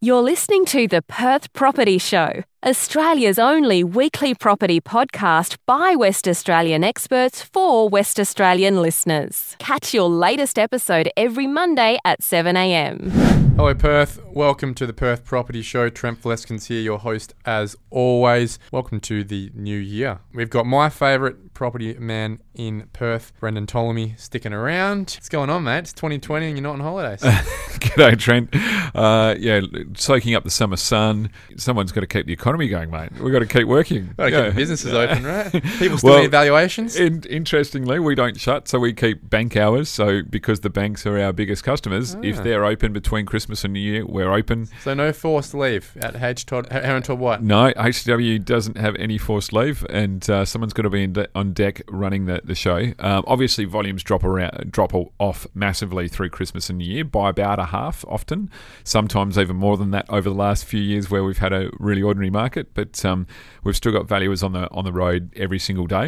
You're listening to the Perth Property Show, Australia's only weekly property podcast by West Australian experts for West Australian listeners. Catch your latest episode every Monday at 7am. Hello, Perth. Welcome to the Perth Property Show. Trent Fleskins here, your host as always. Welcome to the new year. We've got my favourite property man in Perth, Brendon Ptolomey, sticking around. What's going on, mate? It's 2020 and you're not on holidays. G'day, Trent. Uh, yeah, soaking up the summer sun. Someone's got to keep the economy going, mate. We've got to keep working. Got to Yeah. keep businesses open, right? People still Well, need valuations. In, interestingly, we don't shut, so we keep bank hours. So because the banks are our biggest customers, if Ah. they're open between Christmas and New Year, we're open. so no forced leave at H. Todd, Todd White. No, HW doesn't have any forced leave, and uh, someone's got to be in de- on deck running the, the show. Um, obviously, volumes drop around, drop off massively through Christmas and New Year by about a half, often, sometimes even more than that over the last few years where we've had a really ordinary market. But um, we've still got valuers on the on the road every single day.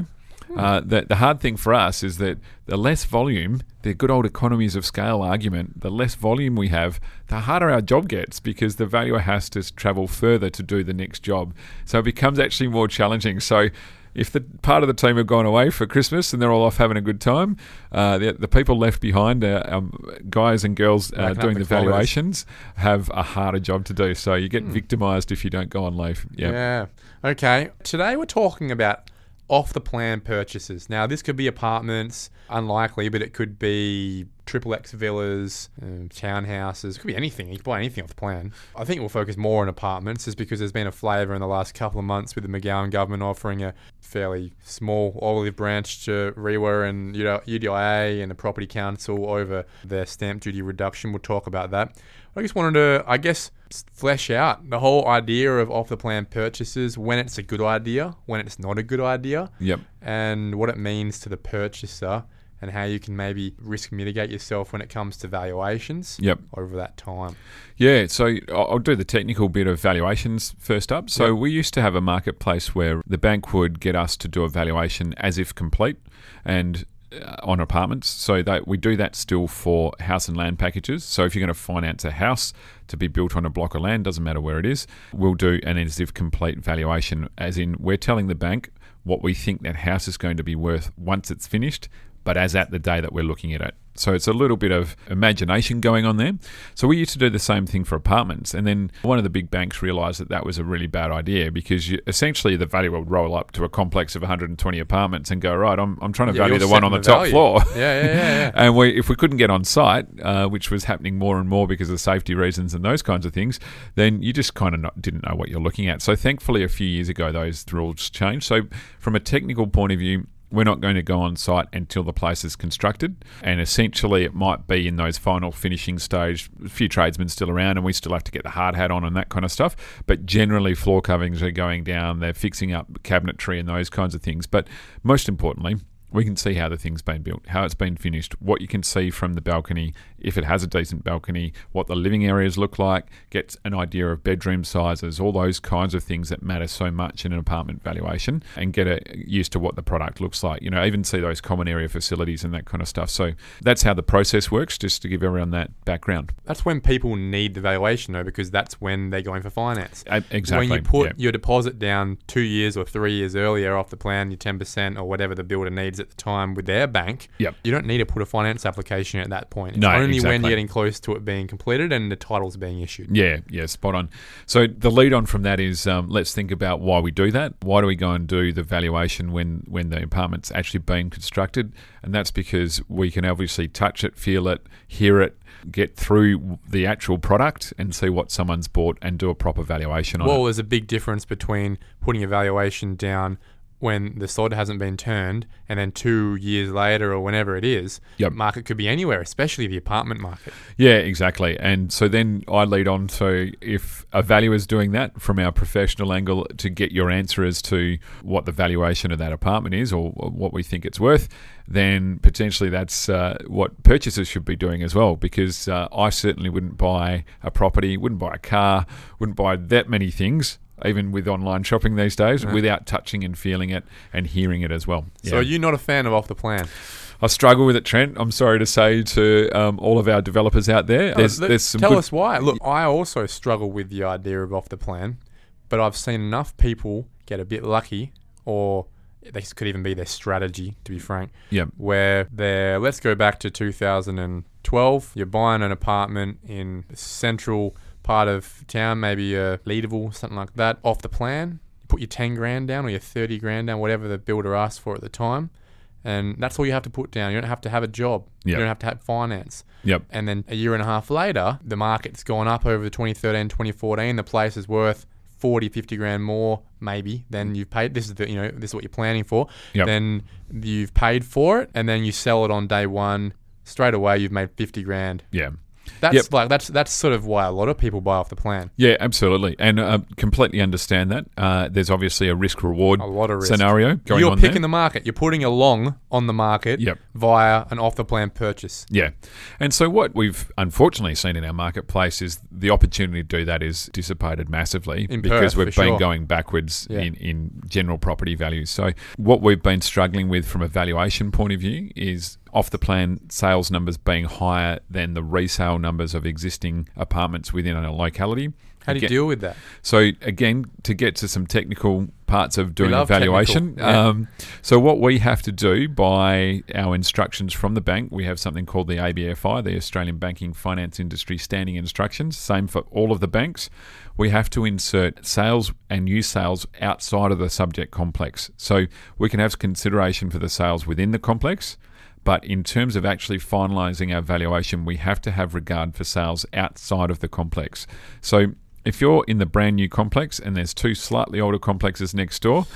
Uh, the, the hard thing for us is that the less volume, the good old economies of scale argument, the less volume we have, the harder our job gets because the valuer has to travel further to do the next job. So it becomes actually more challenging. So if the part of the team have gone away for Christmas and they're all off having a good time, uh, the, the people left behind, uh, um, guys and girls uh, doing the the valuations, have a harder job to do. So you get victimised if you don't go on leave. Yeah. Yeah. Okay. Today we're talking about off the plan purchases. Now, this could be apartments, unlikely, but it could be triple X villas, um, townhouses. It could be anything. You can buy anything off the plan. I think we'll focus more on apartments just because there's been a flavour in the last couple of months with the McGowan government offering a fairly small olive branch to REIWA and UDIA and the Property Council over their stamp duty reduction. We'll talk about that. I just wanted to, I guess, flesh out the whole idea of off the plan purchases, when it's a good idea, when it's not a good idea, Yep. and what it means to the purchaser, and how you can maybe risk mitigate yourself when it comes to valuations Yep. over that time. Yeah, so I'll do the technical bit of valuations first up. So Yep. we used to have a marketplace where the bank would get us to do a valuation as if complete and uh, on apartments. So that we do that still for house and land packages. So if you're going to finance a house to be built on a block of land, doesn't matter where it is, we'll do an as if complete valuation. As in, we're telling the bank what we think that house is going to be worth once it's finished, but as at the day that we're looking at it. So it's a little bit of imagination going on there. So we used to do the same thing for apartments, and then one of the big banks realised that that was a really bad idea because you, essentially the value would roll up to a complex of 120 apartments and go right. I'm, I'm trying to Yeah, value the one on setting the, top floor. Yeah, yeah, yeah. yeah. And we, if we couldn't get on site, uh, which was happening more and more because of safety reasons and those kinds of things, then you just kind of not, didn't know what you're looking at. So thankfully, a few years ago, those rules changed. So from a technical point of view, we're not going to go on site until the place is constructed, and essentially it might be in those final finishing stage. A few tradesmen still around, and we still have to get the hard hat on and that kind of stuff. But generally, floor coverings are going down. They're fixing up cabinetry and those kinds of things. But most importantly, we can see how the thing's been built, how it's been finished, what you can see from the balcony, if it has a decent balcony, what the living areas look like, get an idea of bedroom sizes, all those kinds of things that matter so much in an apartment valuation, and get a, used to what the product looks like. You know, even see those common area facilities and that kind of stuff. So that's how the process works, just to give everyone that background. That's when people need the valuation, though, because that's when they're going for finance. Uh, exactly. When you put yeah. your deposit down two years or three years earlier off the plan, your 10% or whatever the builder needs at the time with their bank, Yep. you don't need to put a finance application at that point. It's No, only when you're getting close to it being completed and the title's being issued. Yeah, yeah, spot on. So the lead on from that is um, let's think about why we do that. Why do we go and do the valuation when when the apartment's actually been constructed? And that's because we can obviously touch it, feel it, hear it, get through the actual product, and see what someone's bought, and do a proper valuation on Well, it. there's a big difference between putting a valuation down when the sod hasn't been turned and then two years later or whenever it is. Yep. Market could be anywhere, especially the apartment market. Yeah, exactly. And so then I lead on to if a valuer is doing that from our professional angle to get your answer as to what the valuation of that apartment is or what we think it's worth, then potentially that's uh, what purchasers should be doing as well. Because uh, I certainly wouldn't buy a property, wouldn't buy a car, wouldn't buy that many things even with online shopping these days, without touching and feeling it and hearing it as well. So Yeah. are you not a fan of off the plan? I struggle with it, Trent. I'm sorry to say to um, all of our developers out there. There's, there's some tell good, us why. Look, I also struggle with the idea of off the plan, but I've seen enough people get a bit lucky, or this could even be their strategy, to be frank, Yeah, where they're, let's go back to 2012, you're buying an apartment in central part of town, maybe a Leederville, something like that, off the plan. You put your 10 grand down or your 30 grand down, whatever the builder asked for at the time. And that's all you have to put down. You don't have to have a job. Yep. You don't have to have finance. yep, And then a year and a half later, the market's gone up over 2013, 2014. The place is worth 40, 50 grand more, maybe, than mm. you've paid. This is the, you know, this is what you're planning for. Yep. Then you've paid for it, and then you sell it on day one. Straight away, you've made 50 grand. yeah. That's Yep. like that's that's sort of why a lot of people buy off the plan. Yeah, absolutely, and uh, completely understand that. Uh, there's obviously a risk reward A lot of risk. scenario going You're on picking there. the market. You're putting a long on the market Yep. via an off the plan purchase. Yeah. And so what we've unfortunately seen in our marketplace is the opportunity to do that is dissipated massively In because Perth, we've been sure. going backwards Yeah. in, in general property values. So what we've been struggling with from a valuation point of view is off the plan sales numbers being higher than the resale numbers of existing apartments within a locality. How do you Again- deal with that? so again, to get to some technical parts of doing evaluation, yeah. um, so what we have to do by our instructions from the bank, we have something called the ABFI, the Australian Banking Finance Industry Standing Instructions. Same for all of the banks. We have to insert sales and new sales outside of the subject complex. So we can have consideration for the sales within the complex. But in terms of actually finalising our valuation, we have to have regard for sales outside of the complex. So if you're in the brand new complex and there's two slightly older complexes next door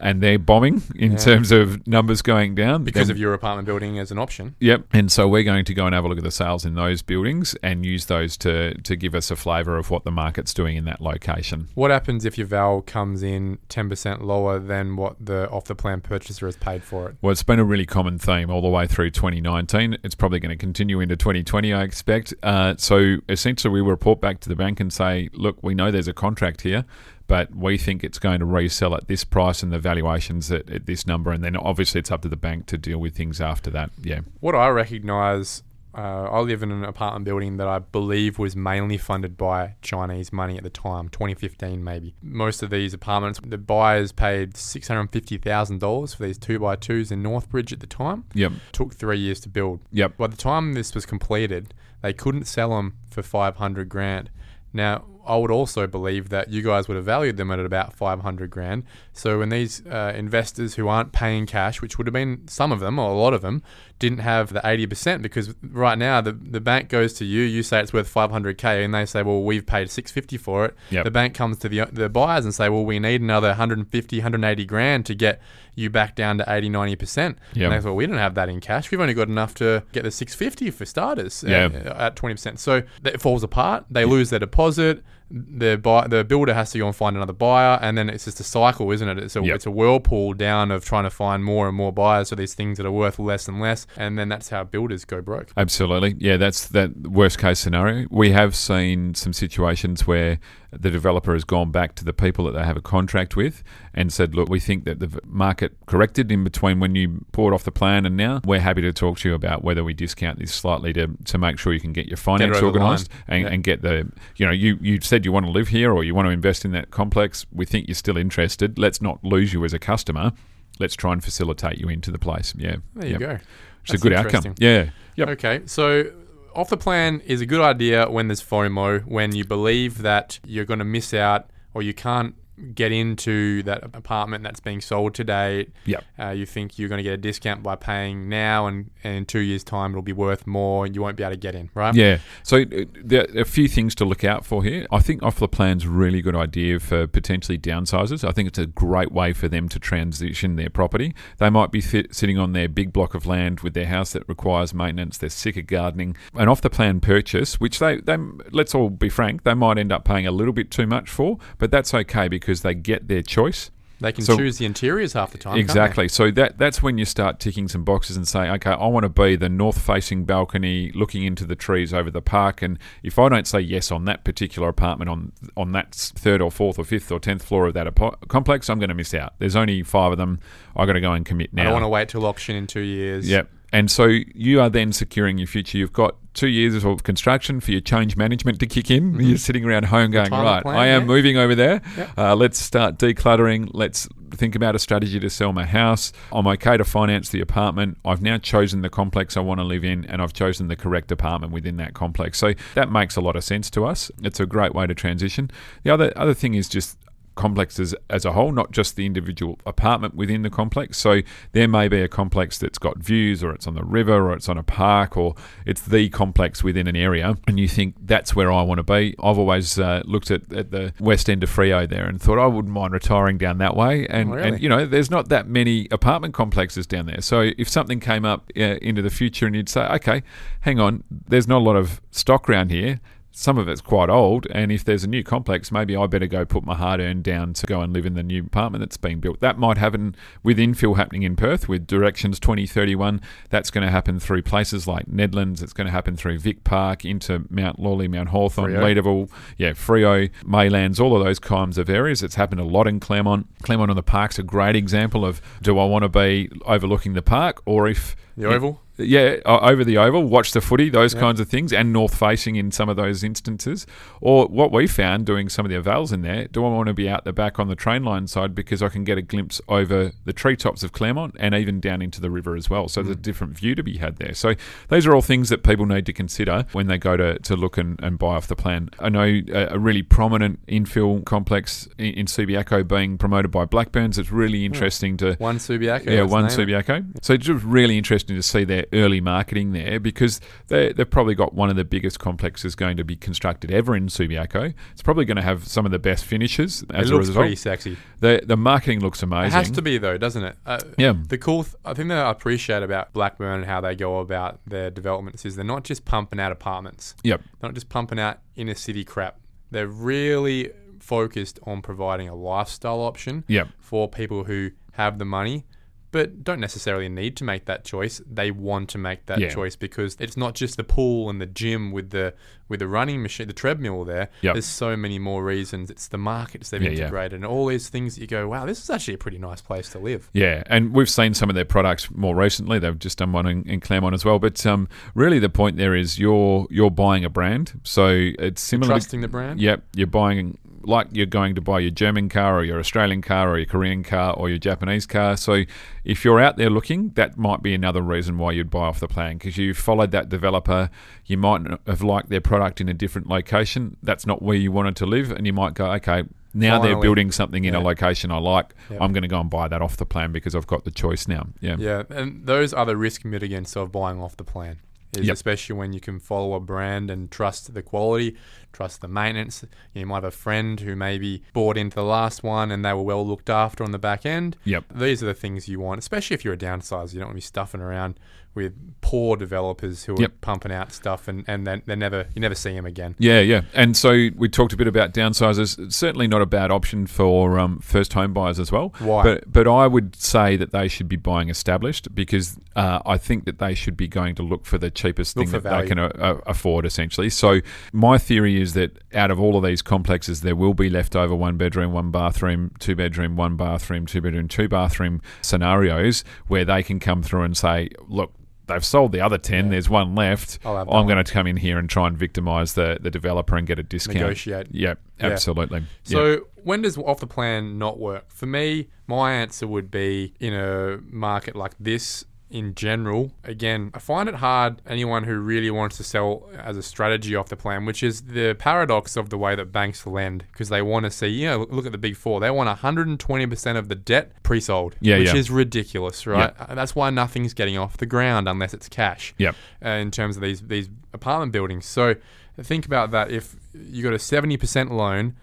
and they're bombing in Yeah. terms of numbers going down Because then- of your apartment building as an option. Yep. And so we're going to go and have a look at the sales in those buildings and use those to, to give us a flavour of what the market's doing in that location. What happens if your val comes in 10% lower than what the off the plan purchaser has paid for it? Well, it's been a really common theme all the way through 2019. It's probably going to continue into 2020, I expect. Uh, so essentially, we report back to the bank and say, look, we know there's a contract here, but we think it's going to resell at this price and the valuations at, at this number. And then obviously, it's up to the bank to deal with things after that. Yeah. What I recognise, uh, I live in an apartment building that I believe was mainly funded by Chinese money at the time, 2015 maybe. Most of these apartments, the buyers paid $650,000 for these two by twos in Northbridge at the time. Yep. Took three years to build. Yep. By the time this was completed, they couldn't sell them for 500 grand. Now, I would also believe that you guys would have valued them at about 500 grand. So when these uh, investors who aren't paying cash, which would have been some of them or a lot of them, didn't have the 80% because right now the, the bank goes to you, you say it's worth 500k and they say, well, we've paid 650 for it. Yep. The bank comes to the, the buyers and say, well, we need another 150, 180 grand to get you back down to 80, 90%. Yep. And they say, well, we don't have that in cash. We've only got enough to get the 650 for starters uh, Yeah. at 20%. So it falls apart. They lose their deposit. The buy, the builder has to go and find another buyer, and then it's just a cycle, isn't it? It's a Yep. it's a whirlpool down of trying to find more and more buyers for these things that are worth less and less, and then that's how builders go broke. Absolutely. Yeah, that's that worst case scenario. We have seen some situations where the developer has gone back to the people that they have a contract with and said, look, we think that the market corrected in between when you poured off the plan and now. We're happy to talk to you about whether we discount this slightly to, to make sure you can get your finance organised and, Yeah. and get the, you know, you, you said you want to live here or you want to invest in that complex. We think you're still interested. Let's not lose you as a customer. Let's try and facilitate you into the place. Yeah. There you Yep. go. It's a good outcome. Yeah. Yep. Okay, so off the plan is a good idea when there's FOMO, when you believe that you're going to miss out or you can't get into that apartment that's being sold today. Yep. Uh, you think you're going to get a discount by paying now, and, and in two years' time it'll be worth more, and you won't be able to get in, right? Yeah. So uh, there are a few things to look out for here. I think off the plan's a really good idea for potentially downsizers. I think it's a great way for them to transition their property. They might be fit, sitting on their big block of land with their house that requires maintenance. They're sick of gardening. An off the plan purchase, which they, they let's all be frank, they might end up paying a little bit too much for, but that's okay because they get their choice. They can So- choose the interiors half the time. Exactly. So that that's when you start ticking some boxes and say, okay, I want to be the north-facing balcony, looking into the trees over the park. And if I don't say yes on that particular apartment on on that third or fourth or fifth or tenth floor of that apo- complex, I'm going to miss out. There's only five of them. I got to go and commit now. I don't want to wait till auction in two years. Yep. And so you are then securing your future. You've got two years of construction for your change management to kick in. You're sitting around home going, right, plan, I am yeah. moving over there. Yep. Uh, let's start decluttering. Let's think about a strategy to sell my house. I'm okay to finance the apartment. I've now chosen the complex I want to live in, and I've chosen the correct apartment within that complex. So that makes a lot of sense to us. It's a great way to transition. The other other thing is just complexes as a whole, not just the individual apartment within the complex. So there may be a complex that's got views, or it's on the river, or it's on a park, or it's the complex within an area, and you think that's where I want to be. I've always uh, looked at, at the west end of Freo there and thought I wouldn't mind retiring down that way. And, Oh, really? and you know, there's not that many apartment complexes down there. So if something came up uh, into the future and you'd say, okay, hang on, there's not a lot of stock around here. Some of it's quite old, and if there's a new complex, maybe I better go put my hard earned down to go and live in the new apartment that's being built. That might happen with infill happening in Perth with Directions 2031. That's going to happen through places like Nedlands. It's going to happen through Vic Park into Mount Lawley, Mount Hawthorn, Freo. Leederville, yeah, Freo, Maylands, all of those kinds of areas. It's happened a lot in Claremont. Claremont on the Park's a great example of do I want to be overlooking the park or if The Oval? Yeah, over the oval, watch the footy, those kinds of things, and north facing in some of those instances. Or what we found doing some of the avals in there, do I want to be out the back on the train line side because I can get a glimpse over the treetops of Claremont and even down into the river as well. So there's a mm. different view to be had there. So those are all things that people need to consider when they go to, to look and, and buy off the plan. I know a, a really prominent infill complex in, in Subiaco being promoted by Blackburnes. It's really hmm. interesting to One Subiaco. yeah, one it. Subiaco. So it's just really interesting to see their early marketing there because they, they've probably got one of the biggest complexes going to be constructed ever in Subiaco. It's probably going to have some of the best finishes It as a looks result. pretty sexy. The, the marketing looks amazing. It has to be though, doesn't it? Uh, Yeah. The cool, th- I think that I appreciate about Blackburne and how they go about their developments is they're not just pumping out apartments. Yep. They're not just pumping out inner city crap. They're really focused on providing a lifestyle option Yep. for people who have the money but don't necessarily need to make that choice. They want to make that Yeah. choice because it's not just the pool and the gym with the with the running machine, the treadmill there. Yep. There's so many more reasons. It's the markets they've Yeah, yeah. integrated and all these things that you go, wow, this is actually a pretty nice place to live. Yeah, and we've seen some of their products more recently. They've just done one in, in Claremont as well. But um, really, the point there is you're you're buying a brand, so it's similar. to- Trusting the brand. Yep, you're buying like you're going to buy your German car or your Australian car or your Korean car or your Japanese car. So if you're out there looking, that might be another reason why you'd buy off the plan because you followed that developer. You might have liked their product in a different location. That's not where you wanted to live, and you might go, okay. Now they're building something in a location I like. Yeah. I'm going to go and buy that off the plan because I've got the choice now. Yeah. Yeah, and those are the risk mitigants of buying off the plan. Is Yep. especially when you can follow a brand and trust the quality, trust the maintenance. You might have a friend who maybe bought into the last one and they were well looked after on the back end. Yep. These are the things you want, especially if you're a downsizer. You don't want to be stuffing around with poor developers who are Yep. pumping out stuff and, and then they never you never see them again. Yeah, yeah. And so we talked a bit about downsizers. It's certainly not a bad option for um, first home buyers as well. Why? But but I would say that they should be buying established because uh, I think that they should be going to look for the cheapest Look thing that they value. can uh, afford, essentially. So my theory is that out of all of these complexes, there will be leftover one bedroom, one bathroom, two bedroom, one bathroom, two bedroom, two bathroom scenarios where they can come through and say, look. They've sold the other 10, Yeah. there's one left. I'll i'm going to come in here and try and victimize the, the developer and get a discount. Negotiate. Yep, Yeah. absolutely. So Yep. when does off the plan not work? For me, my answer would be in a market like this in general. Again, I find it hard anyone who really wants to sell as a strategy off the plan, which is the paradox of the way that banks lend because they want to see, you know, look at the big 4. They want 120% of the debt pre-sold, Yeah, which yeah. is ridiculous, right? Uh, That's why nothing's getting off the ground unless it's cash Yep. uh, in terms of these these apartment buildings. So think about that. If you got a seventy percent loan,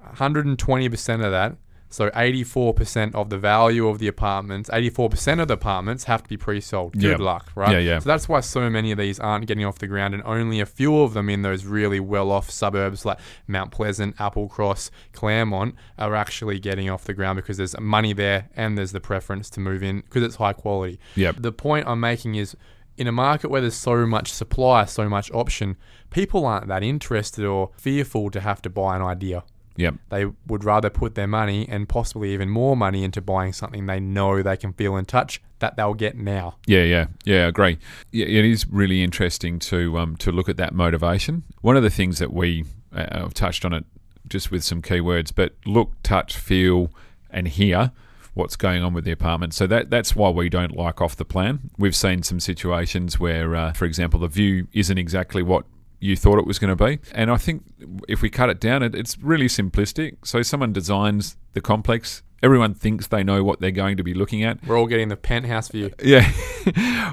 one hundred and twenty percent of that, So 84% of the value of the apartments, 84% of the apartments have to be pre-sold. Good Yeah. luck, right? Yeah, yeah. So that's why so many of these aren't getting off the ground, and only a few of them in those really well-off suburbs like Mount Pleasant, Applecross, Claremont are actually getting off the ground because there's money there and there's the preference to move in because it's high quality. Yep. The point I'm making is in a market where there's so much supply, so much option, people aren't that interested or fearful to have to buy an idea. Yep. They would rather put their money and possibly even more money into buying something they know they can feel in touch that they'll get now. Yeah, yeah, yeah. Agree. Yeah, it is really interesting to um, to look at that motivation. One of the things that we uh, touched on it just with some keywords, but look, touch, feel, and hear what's going on with the apartment. So that that's why we don't like off the plan. We've seen some situations where, uh, for example, the view isn't exactly what you thought it was going to be. And I think if we cut it down, it, it's really simplistic. So someone designs the complex. Everyone thinks they know what they're going to be looking at. We're all getting the penthouse view. Yeah,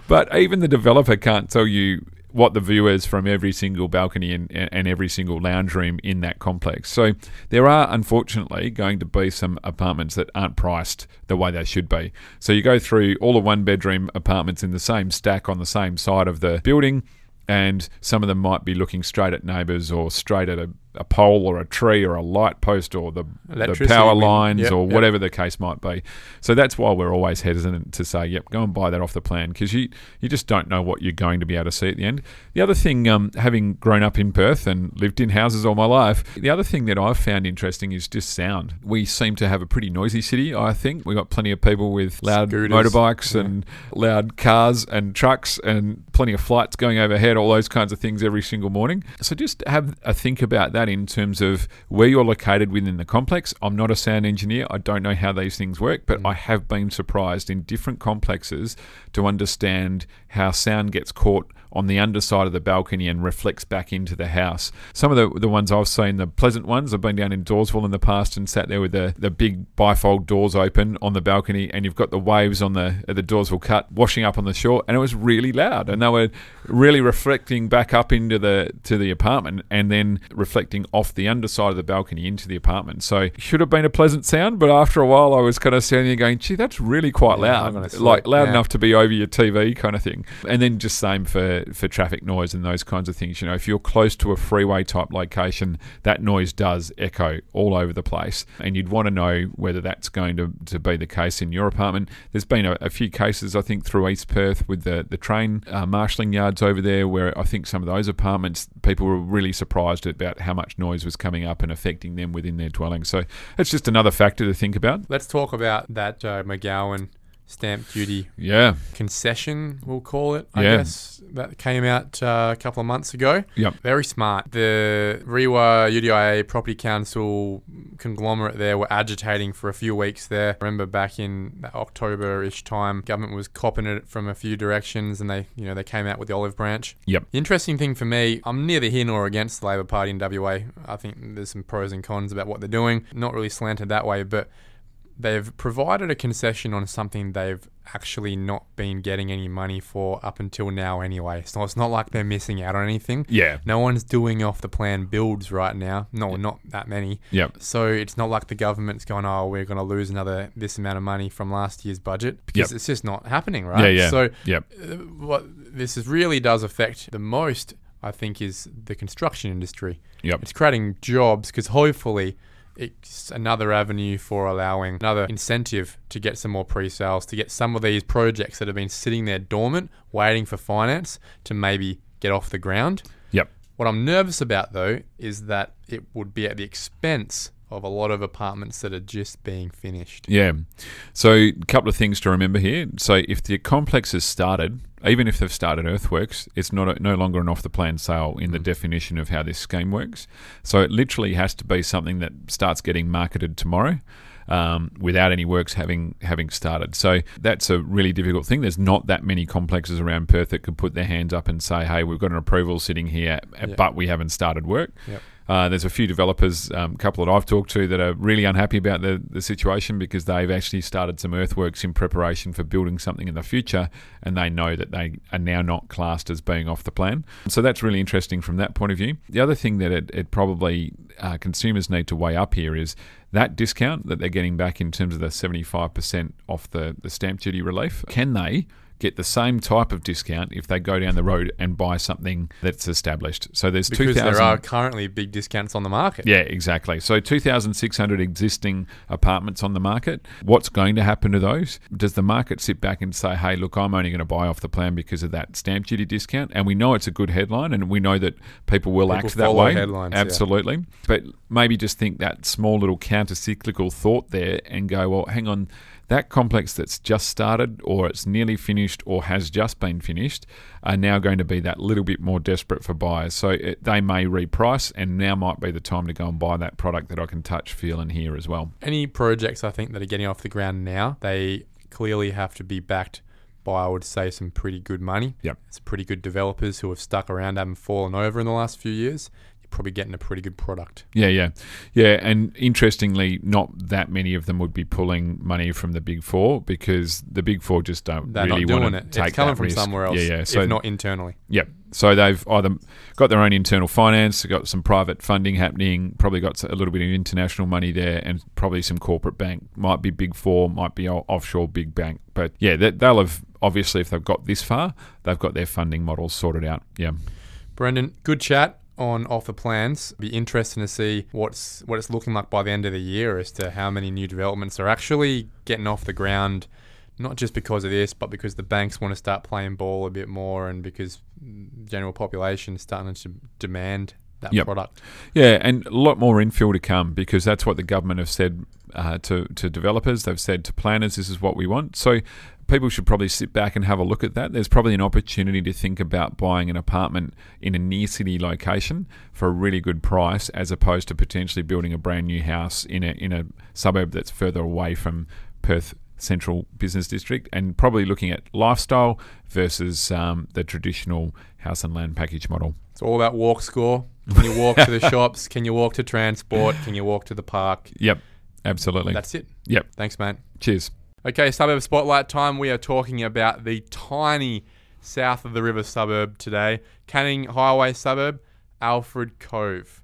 but even the developer can't tell you what the view is from every single balcony and, and every single lounge room in that complex. So there are unfortunately going to be some apartments that aren't priced the way they should be. So you go through all the one bedroom apartments in the same stack on the same side of the building and some of them might be looking straight at neighbours or straight at a, a pole or a tree or a light post or the, the power lines Yep, or yep. whatever the case might be. So that's why we're always hesitant to say, "Yep, go and buy that off the plan," because you you just don't know what you're going to be able to see at the end. The other thing, um, having grown up in Perth and lived in houses all my life, the other thing that I've found interesting is just sound. We seem to have a pretty noisy city. I think We've got plenty of people with loud Scooters. motorbikes Yeah. and loud cars and trucks and plenty of flights going overhead, all those kinds of things every single morning. So just have a think about that in terms of where you're located within the complex. I'm not a sound engineer. I don't know how these things work, but mm. I have been surprised in different complexes to understand how sound gets caught on the underside of the balcony and reflects back into the house. Some of the, the ones I've seen, the pleasant ones, I've been down in Dawesville in the past and sat there with the, the big bifold doors open on the balcony, and you've got the waves on the the Dawesville cut washing up on the shore, and it was really loud, and they were really reflecting back up into the to the apartment, and then reflecting off the underside of the balcony into the apartment. So should have been a pleasant sound, but after a while, I was kind of standing there going, "Gee, that's really quite Yeah, loud, like loud Yeah. enough to be over your TV kind of thing." And then just same for for traffic noise and those kinds of things. You know, if you're close to a freeway type location, that noise does echo all over the place, and you'd want to know whether that's going to, to be the case in your apartment. There's been a, a few cases, I think, through East Perth with the the train uh, marshalling yards over there, where I think some of those apartments people were really surprised about how much noise was coming up and affecting them within their dwelling. So it's just another factor to think about. Let's talk about that uh, McGowan stamp duty Yeah. concession, we'll call it, I Yeah. guess, that came out uh, a couple of months ago. Yep. Very smart. The REIWA UDIA Property Council conglomerate there were agitating for a few weeks there. Remember back in October-ish time, government was copping it from a few directions and they, you know, they came out with the olive branch. Yep. The interesting thing for me, I'm neither here nor against the Labor Party in WA. I think there's some pros and cons about what they're doing. Not really slanted that way, but they've provided a concession on something they've actually not been getting any money for up until now anyway. So it's not like they're missing out on anything. Yeah. No one's doing off the plan builds right now. No, not that many. Yep. So it's not like the government's going, oh, we're going to lose another this amount of money from last year's budget because Yep. it's just not happening, right? Yeah. Yeah. So yep. uh, what this is really does affect the most, I think, is the construction industry. Yep. It's creating jobs because hopefully it's another avenue for allowing another incentive to get some more pre-sales, to get some of these projects that have been sitting there dormant, waiting for finance to maybe get off the ground. Yep. What I'm nervous about though is that it would be at the expense of a lot of apartments that are just being finished. Yeah. So, a couple of things to remember here. So, if the complex has started, even if they've started earthworks, it's not a, no longer an off the plan sale in the definition of how this scheme works. So, it literally has to be something that starts getting marketed tomorrow. Um, without any works having having started, so that's a really difficult thing. There's not that many complexes around Perth that could put their hands up and say, "Hey, we've got an approval sitting here, Yeah. but we haven't started work." Yep. Uh, there's a few developers, a um, couple that I've talked to, that are really unhappy about the, the situation because they've actually started some earthworks in preparation for building something in the future, and they know that they are now not classed as being off the plan. So that's really interesting from that point of view. The other thing that it, it probably uh, consumers need to weigh up here is that discount that they're getting back in terms of the 75% off the, the stamp duty relief. Can they get the same type of discount if they go down the road and buy something that's established. So there's because 2,000 there are currently big discounts on the market. Yeah, exactly. So 2,600 existing apartments on the market. What's going to happen to those? Does the market sit back and say, hey, look, I'm only going to buy off the plan because of that stamp duty discount? And we know it's a good headline and we know that people will People act that way. headlines, yeah. Absolutely. But maybe just think that small little counter cyclical thought there and go, well, hang on that complex that's just started or it's nearly finished or has just been finished are now going to be that little bit more desperate for buyers. So it, they may reprice, and now might be the time to go and buy that product that I can touch, feel, and hear as well. Any projects I think that are getting off the ground now, they clearly have to be backed by, I would say, some pretty good money. Yep. It's pretty good developers who have stuck around, haven't fallen over in the last few years. Probably getting a pretty good product. Yeah, yeah, yeah. And interestingly, not that many of them would be pulling money from the big four because the big four just don't They're really want it. to take It's coming from risk. somewhere else. Yeah, yeah. So if not internally. Yep. So they've either got their own internal finance, got some private funding happening, probably got a little bit of international money there, and probably some corporate bank. Might be big four, might be offshore big bank. But yeah, they'll have obviously if they've got this far, they've got their funding models sorted out. Yeah. Brendon, good chat on off the plans. Be interesting to see what's what it's looking like by the end of the year as to how many new developments are actually getting off the ground. Not just because of this, but because the banks want to start playing ball a bit more, and because general population is starting to demand that Yep. product. Yeah, and a lot more infill to come because that's what the government have said uh, to to developers. They've said to planners, "This is what we want." So people should probably sit back and have a look at that. There's probably an opportunity to think about buying an apartment in a near city location for a really good price, as opposed to potentially building a brand new house in a in a suburb that's further away from Perth central business district and probably looking at lifestyle versus um, the traditional house and land package model. It's all about walk score. Can you walk to the shops? Can you walk to transport? Can you walk to the park? Yep, absolutely. That's it. yep. Thanks, mate. Cheers. Okay, suburb spotlight time. We are talking about the tiny south of the river suburb today, Canning Highway suburb, Alfred Cove.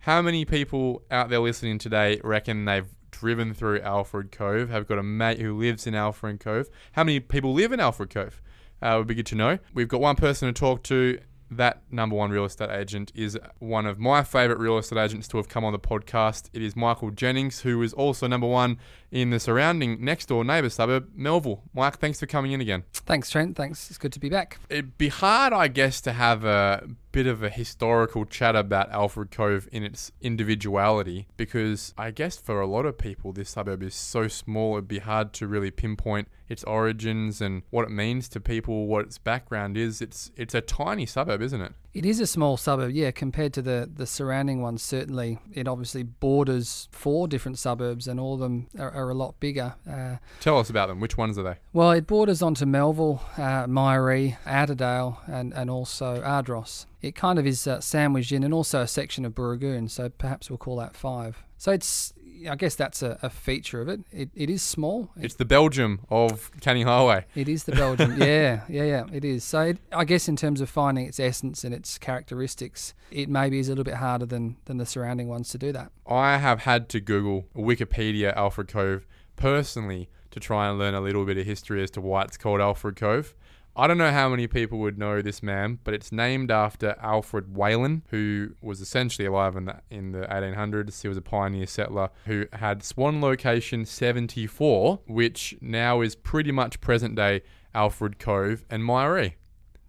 How many people out there listening today reckon they've driven through Alfred Cove? Have got a mate who lives in Alfred Cove? How many people live in Alfred Cove? Uh, would be good to know. We've got one person to talk to. That number one real estate agent is one of my favourite real estate agents to have come on the podcast. It is Michael Jennings, who is also number one in the surrounding next door neighbour suburb, Melville. Mike, thanks for coming in again. Thanks, Trent. Thanks. It's good to be back. It'd be hard, I guess, to have a bit of a historical chat about Alfred Cove in its individuality because I guess for a lot of people, this suburb is so small, it'd be hard to really pinpoint its origins and what it means to people, what its background is. It's it's a tiny suburb, isn't it? It is a small suburb, yeah, compared to the, the surrounding ones, certainly. It obviously borders four different suburbs, and all of them are, are a lot bigger. Uh, Tell us about them. Which ones are they? well, it borders onto Melville, uh, Myaree, Attadale, and, and also Ardross. It kind of is uh, sandwiched in, and also a section of Booragoon, so perhaps we'll call that five. So it's, I guess that's a, a feature of it. It, it is small. It, It's the Belgium of Canning Highway. It is the Belgium, yeah, yeah, yeah, it is. So it, I guess in terms of finding its essence and its characteristics, it maybe is a little bit harder than, than the surrounding ones to do that. I have had to Google Wikipedia Alfred Cove personally to try and learn a little bit of history as to why it's called Alfred Cove. I don't know how many people would know this man, but it's named after Alfred Waylen, who was essentially alive in the, in the 1800s. He was a pioneer settler who had Swan Location 74, which now is pretty much present day Alfred Cove and Myaree.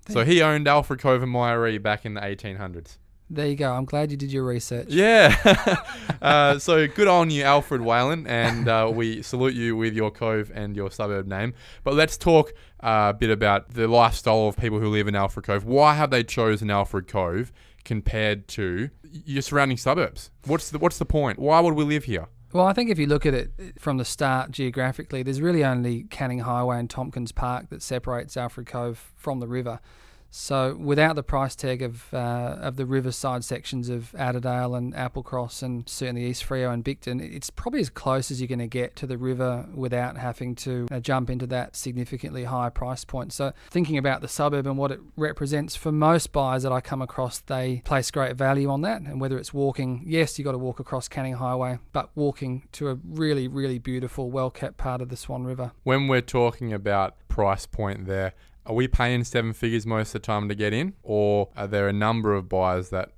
So he owned Alfred Cove and Myaree back in the 1800s. There you go. I'm glad you did your research. Yeah. uh, so good on you, Alfred Waylen, and uh, we salute you with your cove and your suburb name. But let's talk uh, a bit about the lifestyle of people who live in Alfred Cove. Why have they chosen Alfred Cove compared to your surrounding suburbs? What's the What's the point? Why would we live here? Well, I think if you look at it from the start geographically, there's really only Canning Highway and Tompkins Park that separates Alfred Cove from the river. So without the price tag of uh, of the riverside sections of Attadale and Applecross and certainly East Freo and Bicton, it's probably as close as you're going to get to the river without having to uh, jump into that significantly higher price point. So thinking about the suburb and what it represents for most buyers that I come across, they place great value on that. And whether it's walking, yes, you've got to walk across Canning Highway, but walking to a really, really beautiful, well kept part of the Swan River. When we're talking about price point there, are we paying seven figures most of the time to get in, or are there a number of buyers that,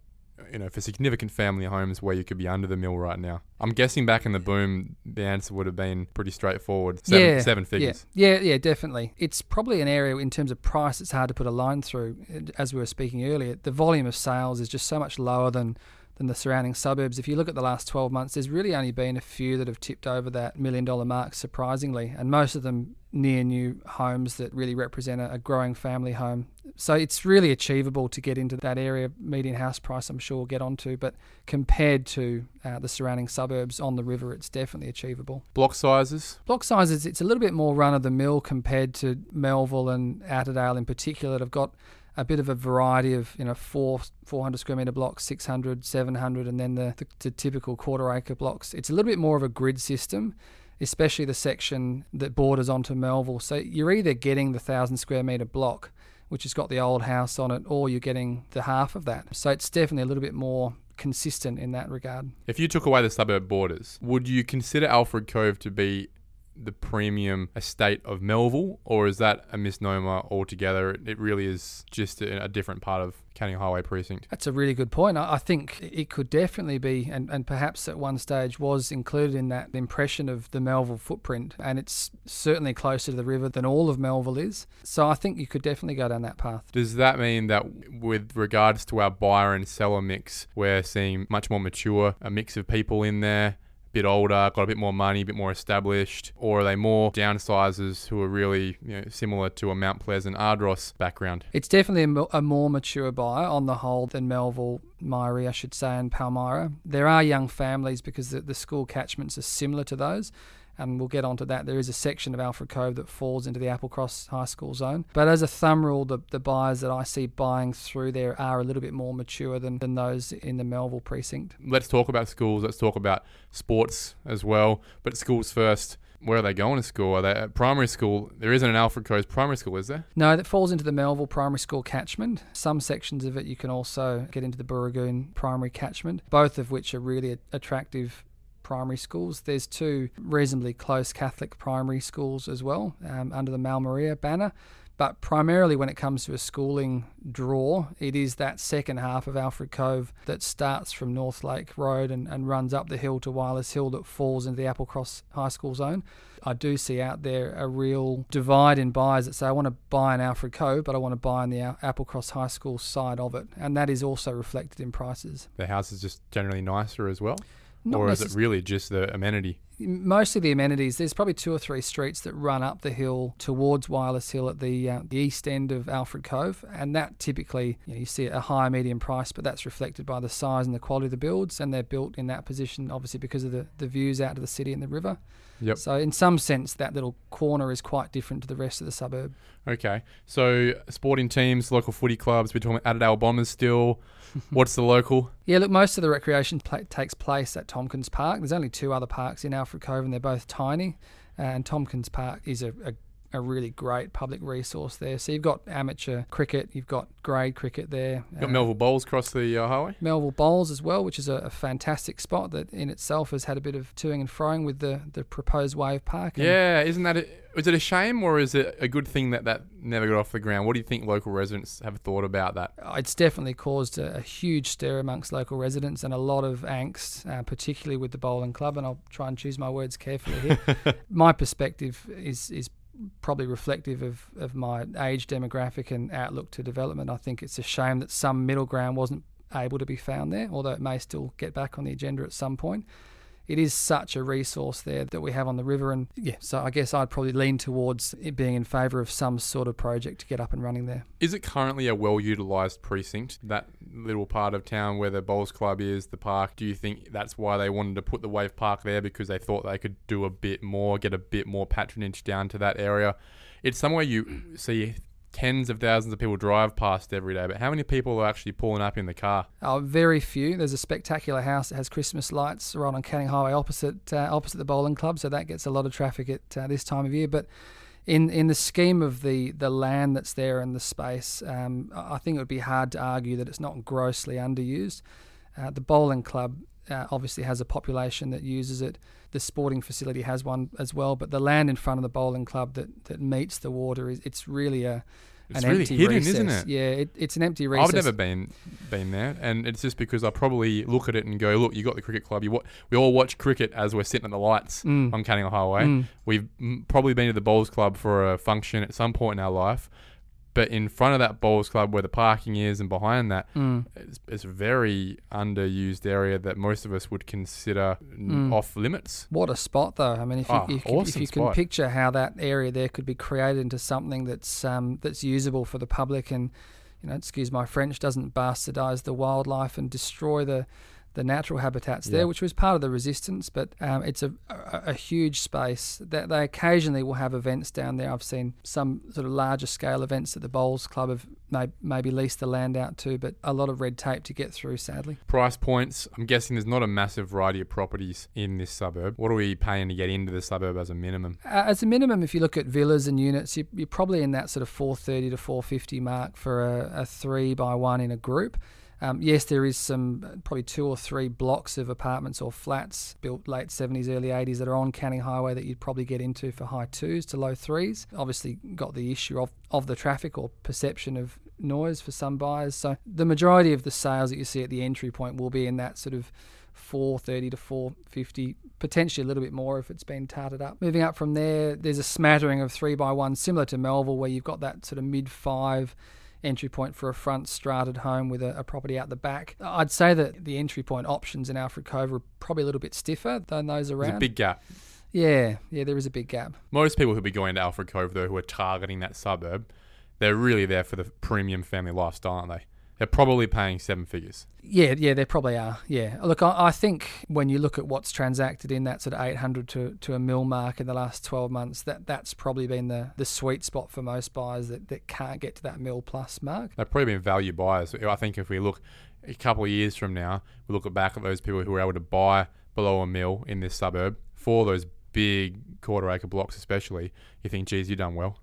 you know, for significant family homes where you could be under the mill right now? I'm guessing back in the boom, the answer would have been pretty straightforward. Seven, yeah, seven figures. Yeah, yeah, yeah, definitely. It's probably an area in terms of price. It's hard to put a line through. As we were speaking earlier, the volume of sales is just so much lower than than the surrounding suburbs. If you look at the last 12 months, there's really only been a few that have tipped over that million dollar mark, surprisingly, and most of them near new homes that really represent a, growing family home. So it's really achievable to get into that area. Median house price, I'm sure we'll get onto, but compared to uh, the surrounding suburbs on the river, it's definitely achievable. Block sizes? Block sizes, it's a little bit more run of the mill compared to Melville and Attadale in particular. They've got a bit of a variety of you know four 400 square meter blocks 600 700 and then the, the, the, typical quarter acre blocks. It's a little bit more of a grid system especially the section that borders onto melville. So you're either getting the 1000 square meter block which has got the old house on it or you're getting the half of that. So it's definitely a little bit more consistent in that regard. If you took away the suburb borders would you consider alfred cove to be the premium estate of Melville, or is that a misnomer altogether? It really is just a, a different part of Canning Highway precinct. That's a really good point. I think it could definitely be, and, and perhaps at one stage was included in that impression of the Melville footprint, and it's certainly closer to the river than all of Melville is. So I think you could definitely go down that path. Does that mean that with regards to our buyer and seller mix, we're seeing much more mature, a mix of people in there? Bit older, got a bit more money, a bit more established, or are they more downsizers who are really you know, similar to a Mount Pleasant Ardross background? It's definitely a, more mature buyer on the whole than Melville, Myaree, I should say, and Palmyra. There are young families because the, the school catchments are similar to those and we'll get onto that. There is a section of Alfred Cove that falls into the Applecross High School zone. But as a thumb rule, the, the buyers that I see buying through there are a little bit more mature than, than those in the Melville precinct. Let's talk about schools. Let's talk about sports as well. But schools first where are they going to school? Are they at primary school? There isn't an Alfred Cove primary school, is there? No, that falls into the Melville primary school catchment. Some sections of it you can also get into the Booragoon primary catchment, both of which are really attractive primary schools. There's two reasonably close Catholic primary schools as well um, under the Maria banner. But primarily, when it comes to a schooling draw, it is that second half of Alfred Cove that starts from North Lake Road and, and runs up the hill to Wireless Hill that falls into the Applecross High School zone. I do see out there a real divide in buyers that say, I want to buy in Alfred Cove, but I want to buy in the Applecross High School side of it. And that is also reflected in prices. The house is just generally nicer as well? Not or is it really just the amenity? Mostly the amenities. There's probably two or three streets that run up the hill towards Wireless Hill at the, uh, the east end of Alfred Cove, and that typically you, know, you see a higher median price, but that's reflected by the size and the quality of the builds, and they're built in that position obviously because of the, the views out to the city and the river. Yep. So in some sense, that little corner is quite different to the rest of the suburb. Okay. So sporting teams, local footy clubs. We're talking Attadale Bombers still. What's the local? Yeah, look, most of the recreation pl- takes place at Tompkins Park. There's only two other parks in Alfred Cove, and they're both tiny. And Tompkins Park is a, a a really great public resource there. So you've got amateur cricket, you've got grade cricket there. You've got uh, Melville Bowls across the uh, highway. Melville Bowls as well, which is a, a, fantastic spot that in itself has had a bit of toing and froing with the, the proposed wave park. yeah, isn't that? A, is it a shame or is it a good thing that that never got off the ground? What do you think local residents have thought about that? It's definitely caused a, a huge stir amongst local residents and a lot of angst, uh, particularly with the bowling club. And I'll try and choose my words carefully here. my perspective is is probably reflective of, of my age demographic and outlook to development. I think it's a shame that some middle ground wasn't able to be found there, although it may still get back on the agenda at some point it is such a resource there that we have on the river. And yeah, so I guess I'd probably lean towards it being in favour of some sort of project to get up and running there. Is it currently a well utilised precinct, that little part of town where the Bowls Club is, the park? Do you think that's why they wanted to put the Wave Park there because they thought they could do a bit more, get a bit more patronage down to that area? It's somewhere you see tens of thousands of people drive past every day, but how many people are actually pulling up in the car? Oh, very few. There's a spectacular house that has Christmas lights right on Canning Highway opposite uh, opposite the bowling club, so that gets a lot of traffic at uh, this time of year. But in in the scheme of the the land that's there and the space, um, I think it would be hard to argue that it's not grossly underused. Uh, the bowling club uh, obviously has a population that uses it. The sporting facility has one as well, but the land in front of the bowling club that, that meets the water is it's really a It's an really empty hidden, recess. isn't it? Yeah, it, it's an empty recess. I've never been been there, and it's just because I probably look at it and go, "Look, you got the cricket club. You wa- we all watch cricket as we're sitting at the lights Mm. on Canning Highway. Mm. We've mm, probably been to the bowls club for a function at some point in our life, but in front of that bowls club where the parking is, and behind that, Mm. it's, it's a very underused area that most of us would consider Mm. off limits. What a spot, though. I mean, if you, Ah, if, you- if awesome you can picture how that area there could be created into something that's um, that's usable for the public, and you know, excuse my French, doesn't bastardize the wildlife and destroy the the natural habitats Yeah. there, which was part of the resistance. But um, it's a, a a huge space that they occasionally will have events down there. I've seen some sort of larger scale events that the Bowls Club have may, maybe leased the land out to, but a lot of red tape to get through, sadly. Price points. I'm guessing there's not a massive variety of properties in this suburb. What are we paying to get into the suburb as a minimum? Uh, as a minimum, if you look at villas and units, you, you're probably in that sort of 430 to 450 mark for a, a three by one in a group. Um, yes, there is some uh, probably two or three blocks of apartments or flats built late 70s, early 80s that are on Canning Highway that you'd probably get into for high twos to low threes. Obviously, got the issue of, of the traffic or perception of noise for some buyers. So the majority of the sales that you see at the entry point will be in that sort of 430 to 450, potentially a little bit more if it's been tarted up. Moving up from there, there's a smattering of three by one, similar to Melville, where you've got that sort of mid five entry point for a front strated home with a, a property out the back. I'd say that the entry point options in Alfred Cove are probably a little bit stiffer than those There's around. a big gap. yeah, yeah, there is a big gap. Most people who'll be going to Alfred Cove, though, who are targeting that suburb, they're really there for the premium family lifestyle, aren't they? They're probably paying seven figures. Yeah, yeah, they probably are. Yeah, look, I, I think when you look at what's transacted in that sort of 800 to, to a mil mark in the last 12 months, that that's probably been the, the sweet spot for most buyers that, that can't get to that mil plus mark. They've probably been value buyers. I think if we look a couple of years from now, we look back at those people who were able to buy below a mil in this suburb for those big quarter acre blocks, especially. You think, geez, you've done well.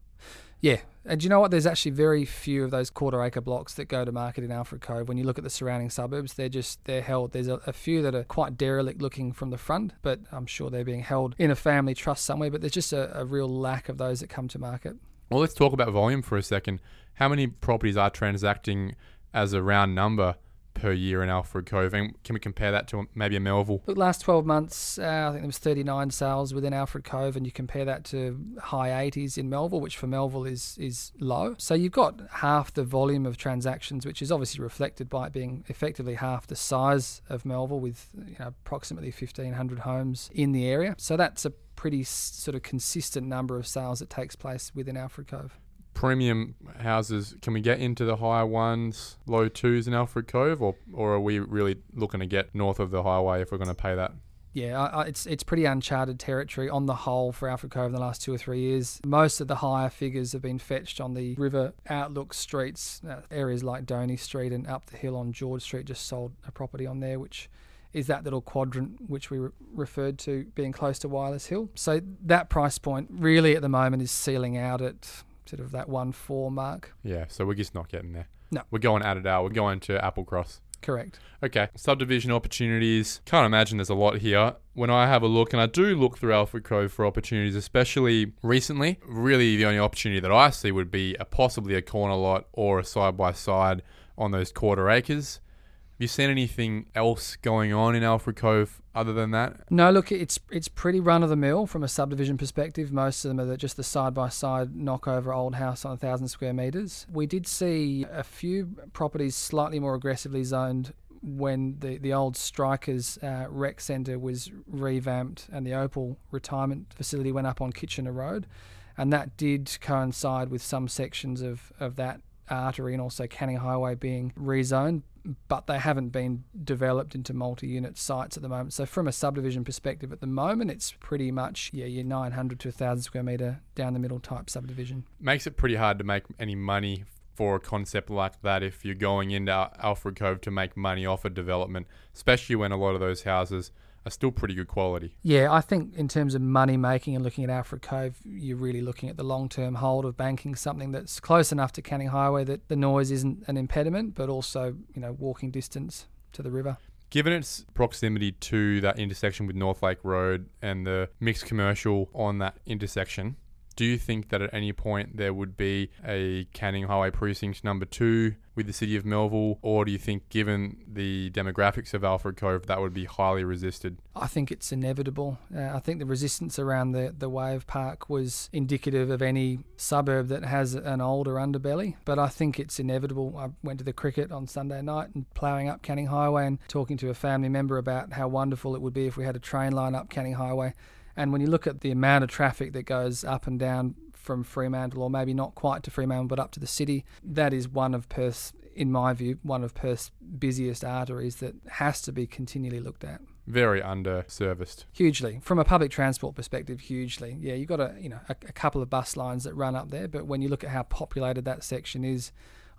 Yeah, and you know what? There's actually very few of those quarter acre blocks that go to market in Alfred Cove. When you look at the surrounding suburbs, they're just they're held. There's a, a few that are quite derelict looking from the front, but I'm sure they're being held in a family trust somewhere. But there's just a, a real lack of those that come to market. Well, let's talk about volume for a second. How many properties are transacting as a round number per year in Alfred Cove? And can we compare that to maybe a Melville? Look, last 12 months, uh, I think there was 39 sales within Alfred Cove, and you compare that to high 80s in Melville, which for Melville is is low. So you've got half the volume of transactions, which is obviously reflected by it being effectively half the size of Melville, with you know approximately 1,500 homes in the area. So that's a pretty sort of consistent number of sales that takes place within Alfred Cove. Premium houses, can we get into the higher ones, low twos in Alfred Cove, or, or are we really looking to get north of the highway if we're going to pay that? Yeah, I, I, it's it's pretty uncharted territory on the whole for Alfred Cove in the last two or three years. Most of the higher figures have been fetched on the river outlook streets, uh, areas like Doney Street and up the hill on George Street. Just sold a property on there, which is that little quadrant which we re- referred to being close to Wireless Hill. So that price point really at the moment is sealing out at sort of that one four mark. Yeah, so we're just not getting there. No. We're going Attadale, we're going to Applecross. Correct. Okay, subdivision opportunities. Can't imagine there's a lot here. When I have a look, and I do look through Alfred Cove for opportunities, especially recently, really the only opportunity that I see would be a possibly a corner lot or a side by side on those quarter acres. Have you seen anything else going on in Alfred Cove other than that? No, look, it's it's pretty run of the mill from a subdivision perspective. Most of them are just the side by side knockover old house on a thousand square meters. We did see a few properties slightly more aggressively zoned when the, the old Strikers uh, rec centre was revamped and the Opal retirement facility went up on Kitchener Road, and that did coincide with some sections of of that artery and also Canning Highway being rezoned, but they haven't been developed into multi-unit sites at the moment. So from a subdivision perspective, at the moment, it's pretty much yeah, your 900 to 1,000 square meter down the middle type subdivision. Makes it pretty hard to make any money for a concept like that if you're going into Alfred Cove to make money off a development, especially when a lot of those houses are still pretty good quality. Yeah, I think in terms of money making and looking at Alfred Cove, you're really looking at the long term hold of banking something that's close enough to Canning Highway that the noise isn't an impediment, but also, you know, walking distance to the river. Given its proximity to that intersection with North Lake Road and the mixed commercial on that intersection, do you think that at any point there would be a Canning Highway Precinct number two with the city of Melville, or do you think, given the demographics of Alfred Cove, that would be highly resisted? I think it's inevitable. Uh, I think the resistance around the, the wave park was indicative of any suburb that has an older underbelly, but I think it's inevitable. I went to the cricket on Sunday night and ploughing up Canning Highway and talking to a family member about how wonderful it would be if we had a train line up Canning Highway. And when you look at the amount of traffic that goes up and down from Fremantle, or maybe not quite to Fremantle, but up to the city, that is one of Perth's, in my view, one of Perth's busiest arteries that has to be continually looked at. Very underserviced. Hugely, from a public transport perspective, hugely. Yeah, you've got a you know a, a couple of bus lines that run up there, but when you look at how populated that section is,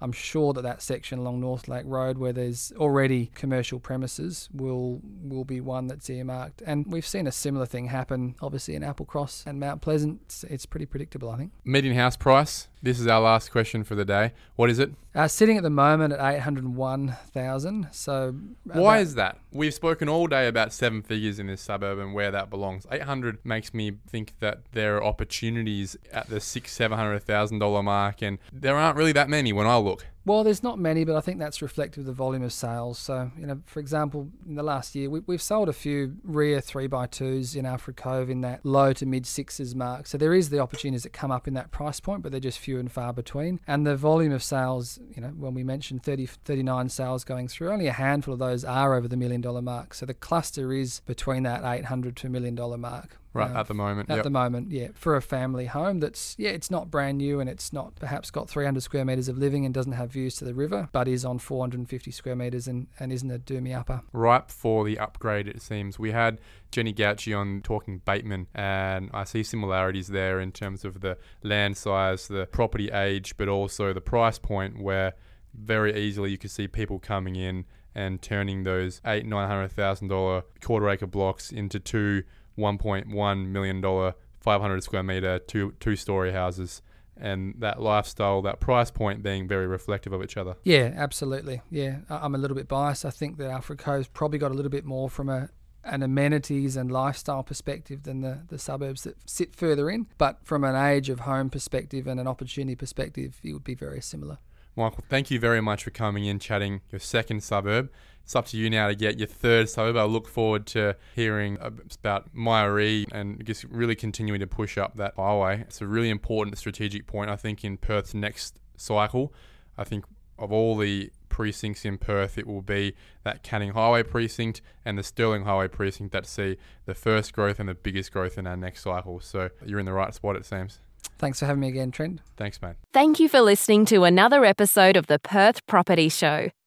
I'm sure that that section along North Lake Road, where there's already commercial premises, will will be one that's earmarked. And we've seen a similar thing happen, obviously in Applecross and Mount Pleasant. It's, it's pretty predictable, I think. Median house price. This is our last question for the day. What is it? Uh, sitting at the moment at eight hundred one thousand. So why is that? We've spoken all day about seven figures in this suburb and where that belongs. Eight hundred makes me think that there are opportunities at the six seven hundred thousand dollar mark, and there aren't really that many when I look. Well, there's not many, but I think that's reflective of the volume of sales. So, you know, for example, in the last year, we, have sold a few rear 3x2s in Alfred Cove in that low to mid sixes mark. So there is the opportunities that come up in that price point, but they're just few and far between. And the volume of sales, you know, when we mentioned 30, 39 sales going through, only a handful of those are over the million dollar mark. So the cluster is between that 800 to a million dollar mark. Right at the moment. At yep. the moment, yeah, for a family home that's yeah, it's not brand new and it's not perhaps got 300 square meters of living and doesn't have views to the river, but is on 450 square meters and, and isn't a doomy upper. Ripe for the upgrade, it seems. We had Jenny Gauci on talking Bateman, and I see similarities there in terms of the land size, the property age, but also the price point where very easily you could see people coming in and turning those eight nine hundred thousand dollar quarter acre blocks into two 1.1 million dollar 500 square meter two two story houses and that lifestyle that price point being very reflective of each other yeah absolutely yeah i'm a little bit biased i think that alfred cove's probably got a little bit more from a an amenities and lifestyle perspective than the, the suburbs that sit further in. But from an age of home perspective and an opportunity perspective, it would be very similar. Michael, thank you very much for coming in, chatting your second suburb. It's up to you now to get your third suburb. I look forward to hearing about Myaree and just really continuing to push up that highway. It's a really important strategic point, I think, in Perth's next cycle. I think of all the precincts in Perth, it will be that Canning Highway precinct and the Stirling Highway precinct that see the first growth and the biggest growth in our next cycle. So you're in the right spot, it seems. Thanks for having me again, Trent. Thanks, mate. Thank you for listening to another episode of the Perth Property Show.